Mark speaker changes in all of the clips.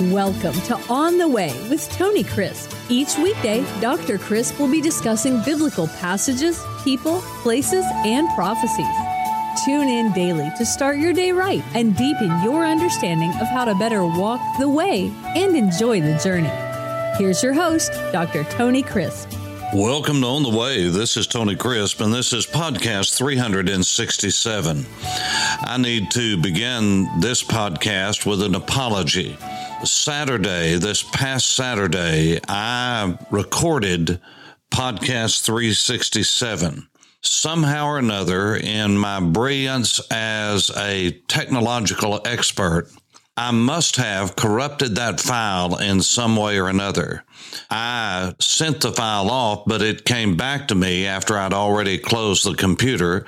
Speaker 1: Welcome to On the Way with Tony Crisp. Each weekday, Dr. Crisp will be discussing biblical passages, people, places, and prophecies. Tune in daily to start your day right and deepen your understanding of how to better walk the way and enjoy the journey. Here's your host, Dr. Tony Crisp.
Speaker 2: Welcome to On the Way. This is Tony Crisp, and this is podcast 367. I need to begin this podcast with an apology. Saturday, this past Saturday, I recorded podcast 367. Somehow or another, in my brilliance as a technological expert, I must have corrupted that file in some way or another. I sent the file off, but it came back to me after I'd already closed the computer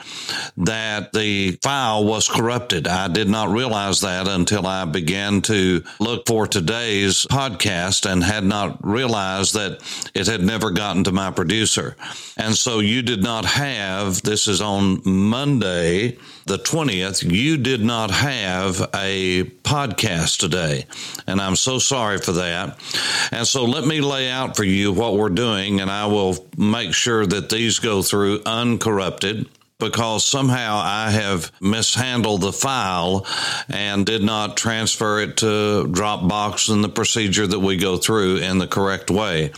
Speaker 2: that the file was corrupted. I did not realize that until I began to look for today's podcast and had not realized that it had never gotten to my producer. And so you did not have, this is on Monday, the 20th, you did not have a podcast today. And I'm so sorry for that. And so let me lay out for you what we're doing, and I will make sure that these go through uncorrupted because somehow I have mishandled the file and did not transfer it to Dropbox and the procedure that we go through in the correct way.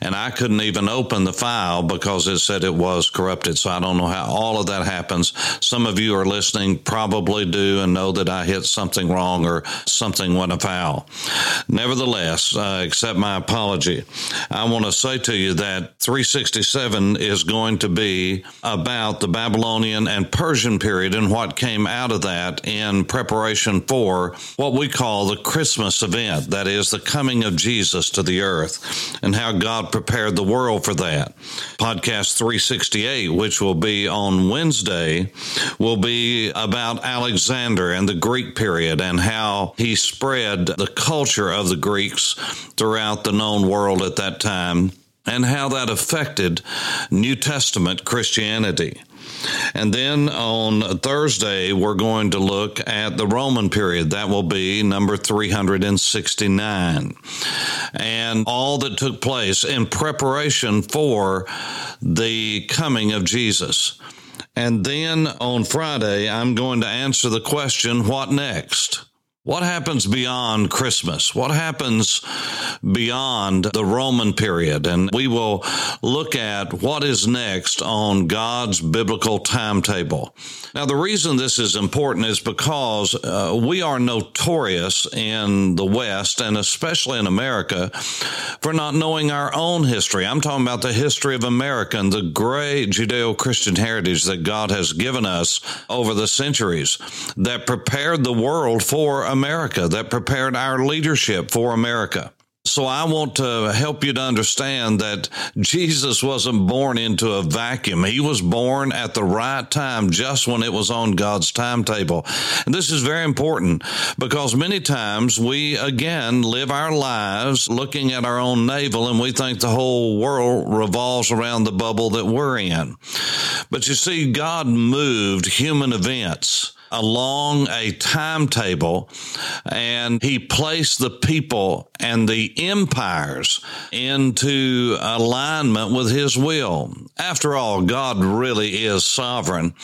Speaker 2: And I couldn't even open the file because it said it was corrupted. So I don't know how all of that happens. Some of you are listening probably do and know that I hit something wrong or something went afoul. Nevertheless, uh, accept my apology. I want to say to you that 367 is going to be about the Babylon Babylonian and Persian period and what came out of that in preparation for what we call the Christmas event, that is, the coming of Jesus to the earth, and how God prepared the world for that. Podcast 368, which will be on Wednesday, will be about Alexander and the Greek period and how he spread the culture of the Greeks throughout the known world at that time and how that affected New Testament Christianity. And then on Thursday, we're going to look at the Roman period. That will be number 369. And all that took place in preparation for the coming of Jesus. And then on Friday, I'm going to answer the question what next? What happens beyond Christmas? What happens beyond the Roman period? And we will look at what is next on God's biblical timetable. Now, the reason this is important is because uh, we are notorious in the West and especially in America for not knowing our own history. I'm talking about the history of America and the great Judeo Christian heritage that God has given us over the centuries that prepared the world for America, that prepared our leadership for America. So I want to help you to understand that Jesus wasn't born into a vacuum. He was born at the right time, just when it was on God's timetable. And this is very important because many times we again live our lives looking at our own navel and we think the whole world revolves around the bubble that we're in. But you see, God moved human events along a timetable and he placed the people and the empires into alignment with his will. After all, God really is sovereign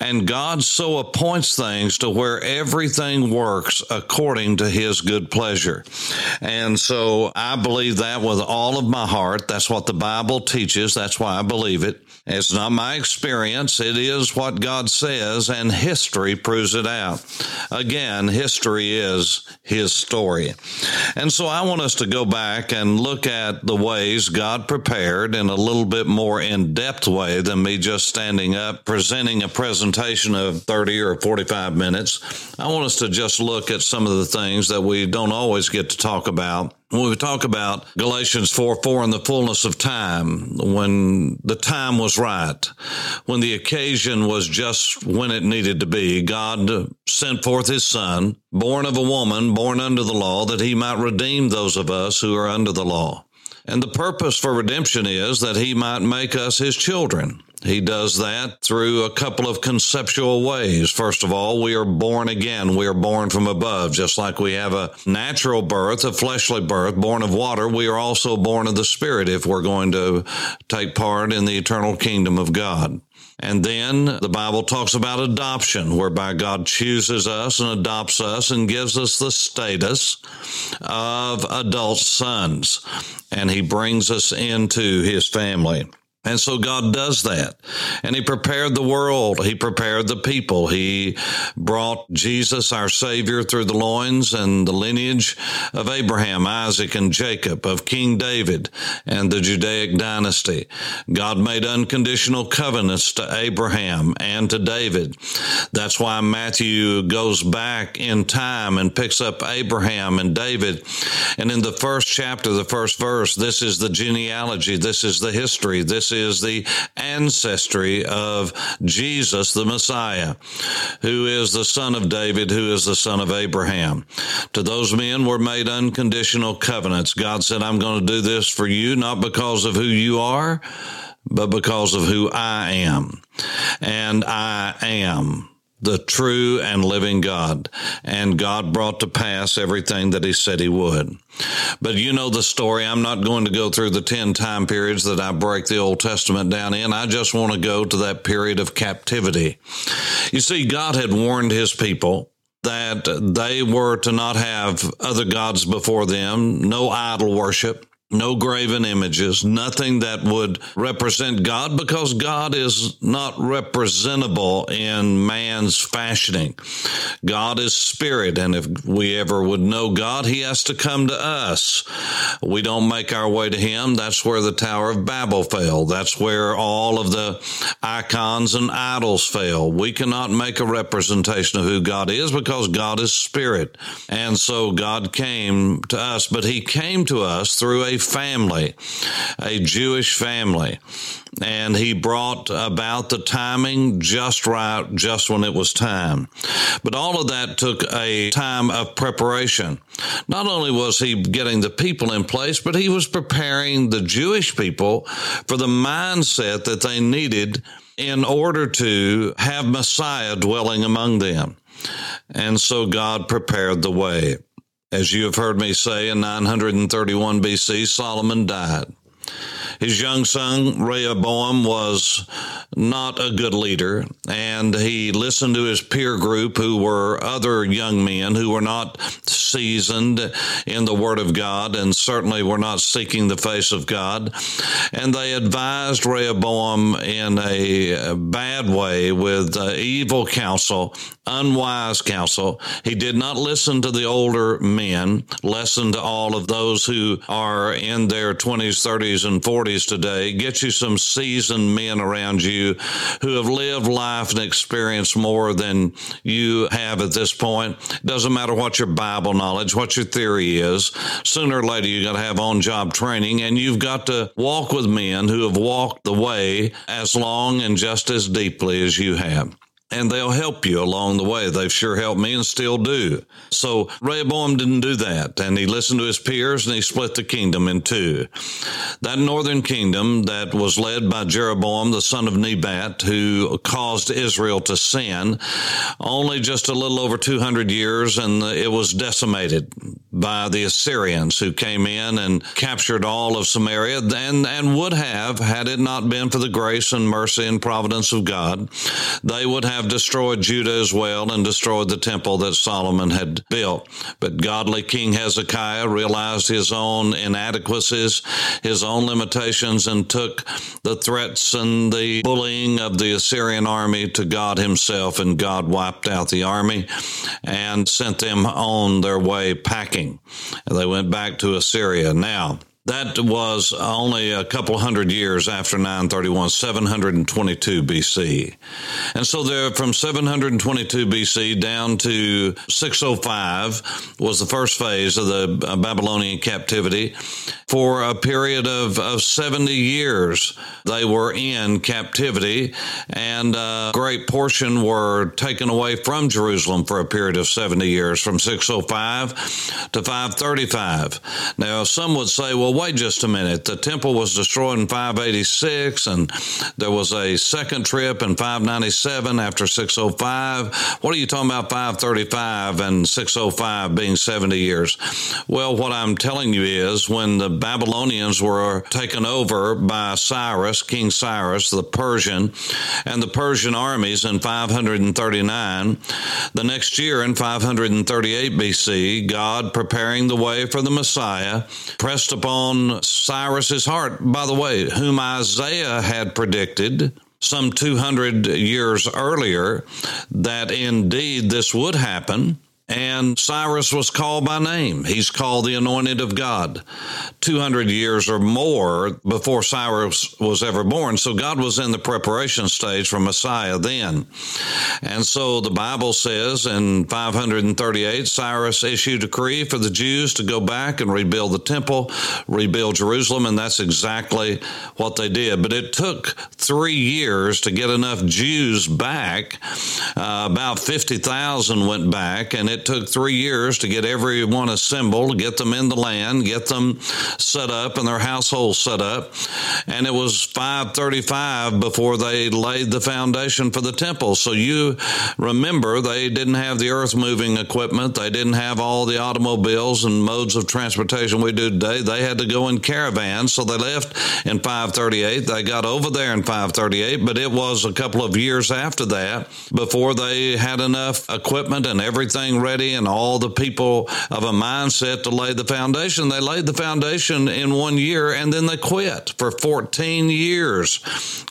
Speaker 2: and God so appoints things to where everything works according to his good pleasure. And so I believe that with all of my heart. That's what the Bible teaches. That's why I believe it. It's not my experience. It is what God says and history proves it out. Again, history is his story. And so I want us to go back and look at the ways God prepared in a little bit more in depth way than me just standing up presenting a presentation of 30 or 45 minutes. I want us to just look at some of the things that we don't always get to talk about when we talk about Galatians 4 4 in the fullness of time, when the time was right, when the occasion was just when it needed to be, God sent forth his son, born of a woman, born under the law, that he might redeem those of us who are under the law. And the purpose for redemption is that he might make us his children. He does that through a couple of conceptual ways. First of all, we are born again. We are born from above. Just like we have a natural birth, a fleshly birth, born of water, we are also born of the Spirit if we're going to take part in the eternal kingdom of God. And then the Bible talks about adoption, whereby God chooses us and adopts us and gives us the status of adult sons. And he brings us into his family. And so God does that. And He prepared the world. He prepared the people. He brought Jesus, our Savior, through the loins and the lineage of Abraham, Isaac, and Jacob, of King David and the Judaic dynasty. God made unconditional covenants to Abraham and to David. That's why Matthew goes back in time and picks up Abraham and David. And in the first chapter, the first verse, this is the genealogy. This is the history. This is the ancestry of Jesus, the Messiah, who is the son of David, who is the son of Abraham. To those men were made unconditional covenants. God said, I'm going to do this for you, not because of who you are, but because of who I am. And I am the true and living God. And God brought to pass everything that he said he would. But you know the story. I'm not going to go through the 10 time periods that I break the Old Testament down in. I just want to go to that period of captivity. You see, God had warned his people that they were to not have other gods before them, no idol worship no graven images, nothing that would represent God because God is not representable in man's fashioning. God is spirit, and if we ever would know God, he has to come to us. We don't make our way to him. That's where the Tower of Babel fell. That's where all of the icons and idols fell. We cannot make a representation of who God is because God is spirit. And so God came to us, but he came to us through a family, a Jewish family. And he brought about the timing just right, just when it was time. But all of that took a time of preparation. Not only was he getting the people in place, but he was preparing the Jewish people for the mindset that they needed in order to have Messiah dwelling among them. And so God prepared the way. As you have heard me say, in 931 BC, Solomon died. His young son, Rehoboam, was not a good leader, and he listened to his peer group, who were other young men who were not seasoned in the Word of God and certainly were not seeking the face of God. And they advised Rehoboam in a bad way with uh, evil counsel, unwise counsel. He did not listen to the older men, listen to all of those who are in their 20s, 30s, and 40s 40s today. Get you some seasoned men around you who have lived life and experienced more than you have at this point. Doesn't matter what your Bible knowledge, what your theory is. Sooner or later, you got to have on job training and you've got to walk with men who have walked the way as long and just as deeply as you have and they'll help you along the way. They've sure helped me and still do. So Rehoboam didn't do that. And he listened to his peers and he split the kingdom in two. That northern kingdom that was led by Jeroboam, the son of Nebat, who caused Israel to sin, only just a little over 200 years and it was decimated by the Assyrians who came in and captured all of Samaria and, and would have, had it not been for the grace and mercy and providence of God, they would have have destroyed Judah as well and destroyed the temple that Solomon had built. But godly King Hezekiah realized his own inadequacies, his own limitations, and took the threats and the bullying of the Assyrian army to God himself, and God wiped out the army and sent them on their way packing. They went back to Assyria. Now, that was only a couple hundred years after 931, 722 BC. And so there, from 722 BC down to 605 was the first phase of the Babylonian captivity. For a period of, of 70 years. They were in captivity, and a great portion were taken away from Jerusalem for a period of 70 years, from 605 to 535. Now, some would say, well, wait just a minute. The temple was destroyed in 586, and there was a second trip in 597 after 605. What are you talking about 535 and 605 being 70 years? Well, what I'm telling you is when the Babylonians were taken over by Cyrus, King Cyrus, the Persian, and the Persian armies in 539. The next year, in 538 BC, God, preparing the way for the Messiah, pressed upon Cyrus's heart, by the way, whom Isaiah had predicted some 200 years earlier that indeed this would happen and Cyrus was called by name. He's called the anointed of God 200 years or more before Cyrus was ever born. So God was in the preparation stage for Messiah then. And so the Bible says in 538, Cyrus issued a decree for the Jews to go back and rebuild the temple, rebuild Jerusalem, and that's exactly what they did. But it took three years to get enough Jews back. Uh, about 50,000 went back, and it it took three years to get everyone assembled, get them in the land, get them set up and their households set up. And it was 535 before they laid the foundation for the temple. So you remember they didn't have the earth moving equipment. They didn't have all the automobiles and modes of transportation we do today. They had to go in caravans. So they left in 538. They got over there in 538, but it was a couple of years after that before they had enough equipment and everything ready and all the people of a mindset to lay the foundation. They laid the foundation in one year and then they quit for 14 years.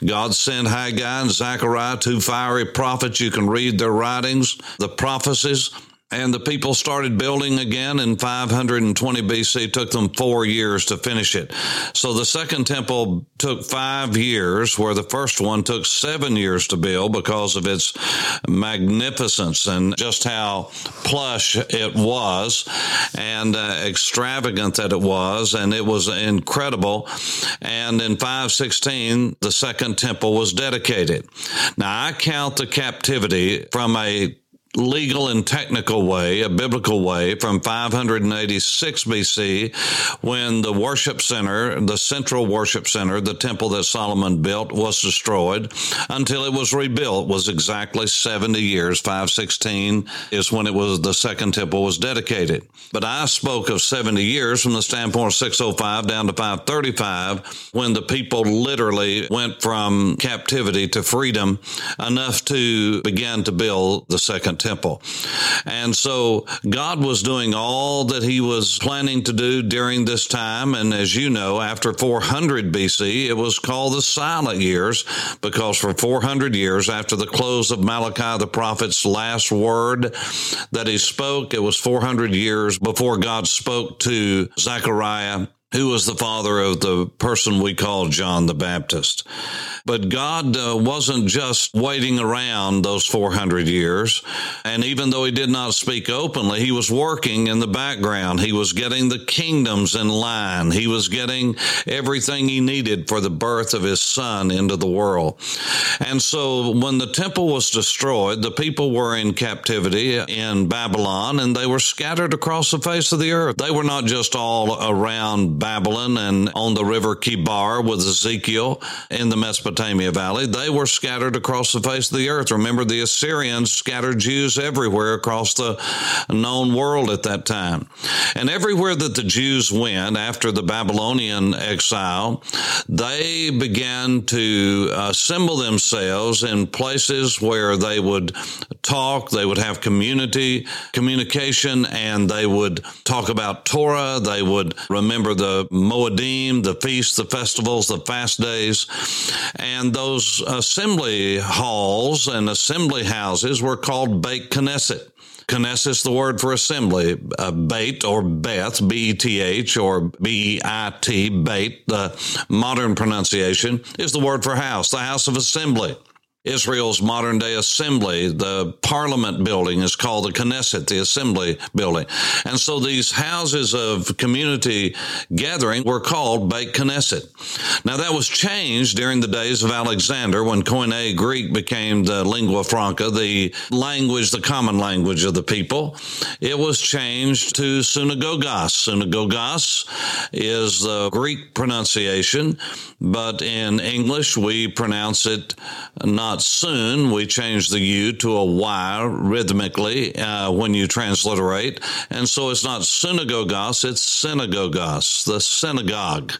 Speaker 2: God sent Haggai and Zechariah, two fiery prophets. You can read their writings, the prophecies and the people started building again in 520 BC. It took them four years to finish it. So the second temple took five years, where the first one took seven years to build because of its magnificence and just how plush it was and uh, extravagant that it was. And it was incredible. And in 516, the second temple was dedicated. Now I count the captivity from a legal and technical way, a biblical way, from 586 BC when the worship center, the central worship center, the temple that Solomon built was destroyed until it was rebuilt was exactly 70 years. 516 is when it was the second temple was dedicated. But I spoke of 70 years from the standpoint of 605 down to 535 when the people literally went from captivity to freedom enough to begin to build the second temple. And so God was doing all that he was planning to do during this time. And as you know, after 400 BC, it was called the silent years because for 400 years after the close of Malachi, the prophet's last word that he spoke, it was 400 years before God spoke to Zechariah who was the father of the person we call John the Baptist. But God uh, wasn't just waiting around those 400 years. And even though he did not speak openly, he was working in the background. He was getting the kingdoms in line. He was getting everything he needed for the birth of his son into the world. And so when the temple was destroyed, the people were in captivity in Babylon and they were scattered across the face of the earth. They were not just all around Babylon and on the river Chebar with Ezekiel in the Mesopotamia Mesopotamia Valley, they were scattered across the face of the earth. Remember, the Assyrians scattered Jews everywhere across the known world at that time. And everywhere that the Jews went after the Babylonian exile, they began to assemble themselves in places where they would talk, they would have community, communication, and they would talk about Torah. They would remember the Moedim, the feasts, the festivals, the fast days. And those assembly halls and assembly houses were called Beit Knesset. Knesset is the word for assembly. Uh, Beit or Beth, B-E-T-H or B-E-I-T, Beit, the modern pronunciation, is the word for house, the house of assembly. Israel's modern day assembly. The parliament building is called the Knesset, the assembly building. And so these houses of community gathering were called Beit Knesset. Now that was changed during the days of Alexander when Koine Greek became the lingua franca, the language, the common language of the people. It was changed to synagogos. Synagogos is the Greek pronunciation, but in English we pronounce it not soon. We change the U to a Y rhythmically uh, when you transliterate. And so it's not synagogos, it's synagogos, the synagogue.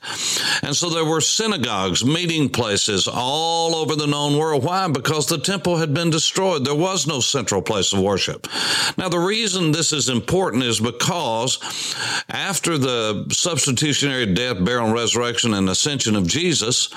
Speaker 2: And so there were synagogues, meeting places all over the known world. Why? Because the temple had been destroyed. There was no central place of worship. Now, the reason this is important is because after the substitutionary death, burial, and resurrection and ascension of Jesus,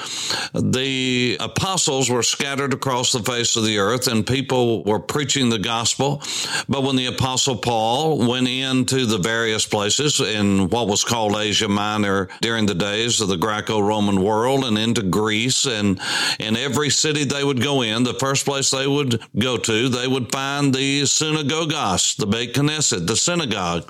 Speaker 2: the apostles were scattered across across the face of the earth and people were preaching the gospel. But when the apostle Paul went into the various places in what was called Asia Minor during the days of the Greco-Roman world and into Greece and in every city they would go in, the first place they would go to, they would find the synagogos, the Beit Knesset, the synagogue.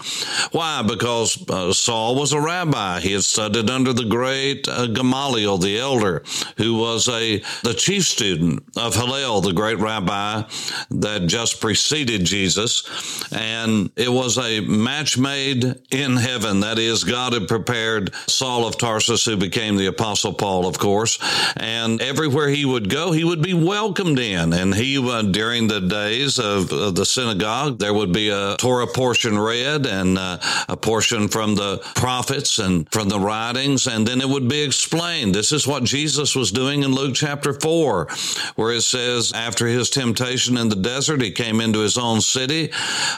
Speaker 2: Why? Because uh, Saul was a rabbi. He had studied under the great uh, Gamaliel, the elder, who was a the chief student of Hillel, the great rabbi that just preceded Jesus. And it was a match made in heaven. That is, God had prepared Saul of Tarsus, who became the Apostle Paul, of course. And everywhere he would go, he would be welcomed in. And he, uh, during the days of, of, the synagogue, there would be a Torah portion read and uh, a portion from the prophets and from the writings. And then it would be explained. This is what Jesus was doing in Luke chapter 4, where it says, after his temptation in the desert, he came into his own city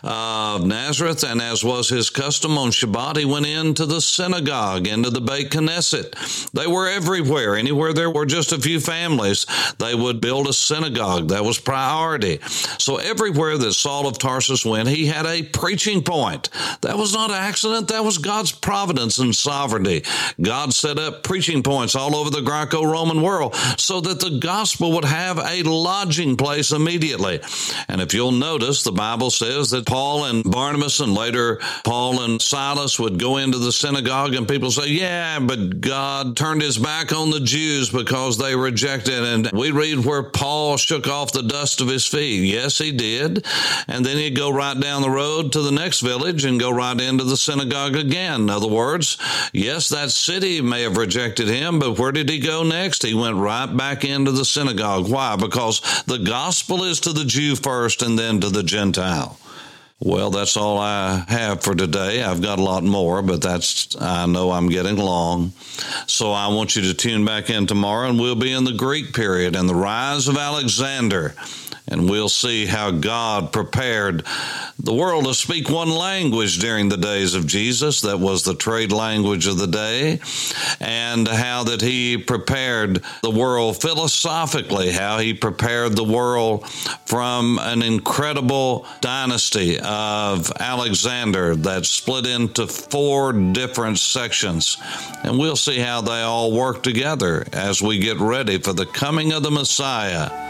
Speaker 2: of Nazareth, and as was his custom on Shabbat, he went into the synagogue, into the Beit Knesset. They were everywhere. Anywhere there were just a few families, they would build a synagogue. That was priority. So everywhere that Saul of Tarsus went, he had a preaching point. That was not accident. That was God's providence and sovereignty. God set up preaching points all over the Greco-Roman world so that the gospel would have a lodging place immediately. And if you'll notice, the Bible says that Paul and Barnabas and later Paul and Silas would go into the synagogue and people say, yeah, but God turned his back on the Jews because they rejected. And we read where Paul shook off the dust of his feet. Yes, he did. And then he'd go right down the road to the next village and go right into the synagogue again. In other words, yes, that city may have rejected him, but where did he go next? He went right back into the synagogue. Why? Because the gospel is to the Jew first and then to the Gentile. Well, that's all I have for today. I've got a lot more, but that's, I know I'm getting long. So I want you to tune back in tomorrow and we'll be in the Greek period and the rise of Alexander and we'll see how God prepared the world to speak one language during the days of Jesus. That was the trade language of the day. And how that he prepared the world philosophically, how he prepared the world from an incredible dynasty of Alexander that split into four different sections. And we'll see how they all work together as we get ready for the coming of the Messiah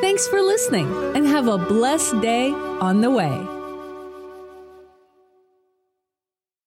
Speaker 1: Thanks for listening and have a blessed day on the way.